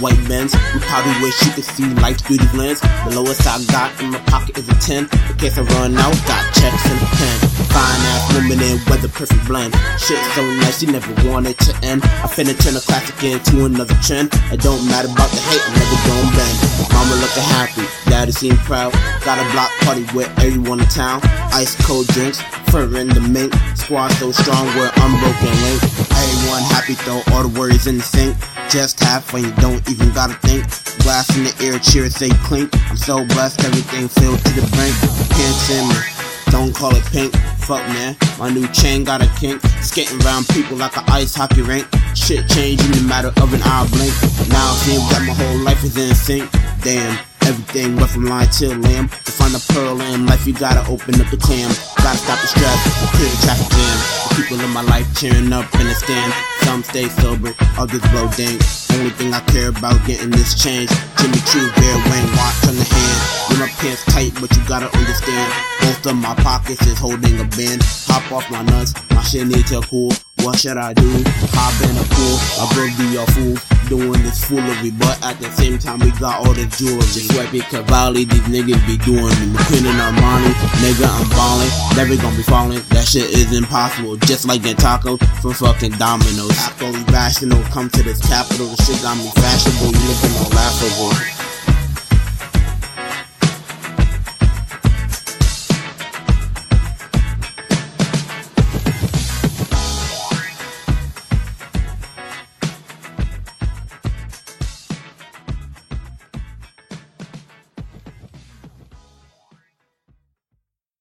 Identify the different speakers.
Speaker 1: white men's. You probably wish you could see life through these lens. The lowest I got in my pocket is a 10. In case I run out, got checks and a pen. Fine ass woman in weather perfect blend. Shit so nice, you never want it to end. I finna turn a classic into another trend. It don't matter about the hate, I'm never gon' bend. Mama looking happy, daddy seem proud. Got a block party with everyone in town. Ice cold drinks, fur in the mink. Squad so strong, we're unbroken link. Everyone happy, throw all the worries in the sink. Just have fun, you don't even gotta think. Glass in the air, cheers say clink. I'm so blessed, everything filled to the brink. Can't see me. Don't call it pink. Fuck man, my new chain got a kink. Skating around people like an ice hockey rink. Shit changed in the matter of an eye blink. Now it seems that my whole life is in sync. Damn. Everything went from line to lamb. To find a pearl in life, you gotta open up the clam. Gotta stop the stress, clear the traffic jam. The people in my life cheering up in the stand. Some stay sober, others blow dank. Only thing I care about getting this change. Jimmy Choo, Bear Wayne, watch on the hand. With my pants tight, but you gotta understand. Both of my pockets is holding a band. Hop off my nuts, my shit need to cool. What should I do? Hop in a pool, I will be a fool. Doing this foolery, but at the same time we got all the jewelry. It, Cavalli, these niggas be doing me. McQueen and Armani, nigga, I'm ballin'. Never gonna be falling, that shit is impossible. Just like getting taco from fucking Domino's. Only rational, come to this capital, the shit got me fashionable, you looking all laughable.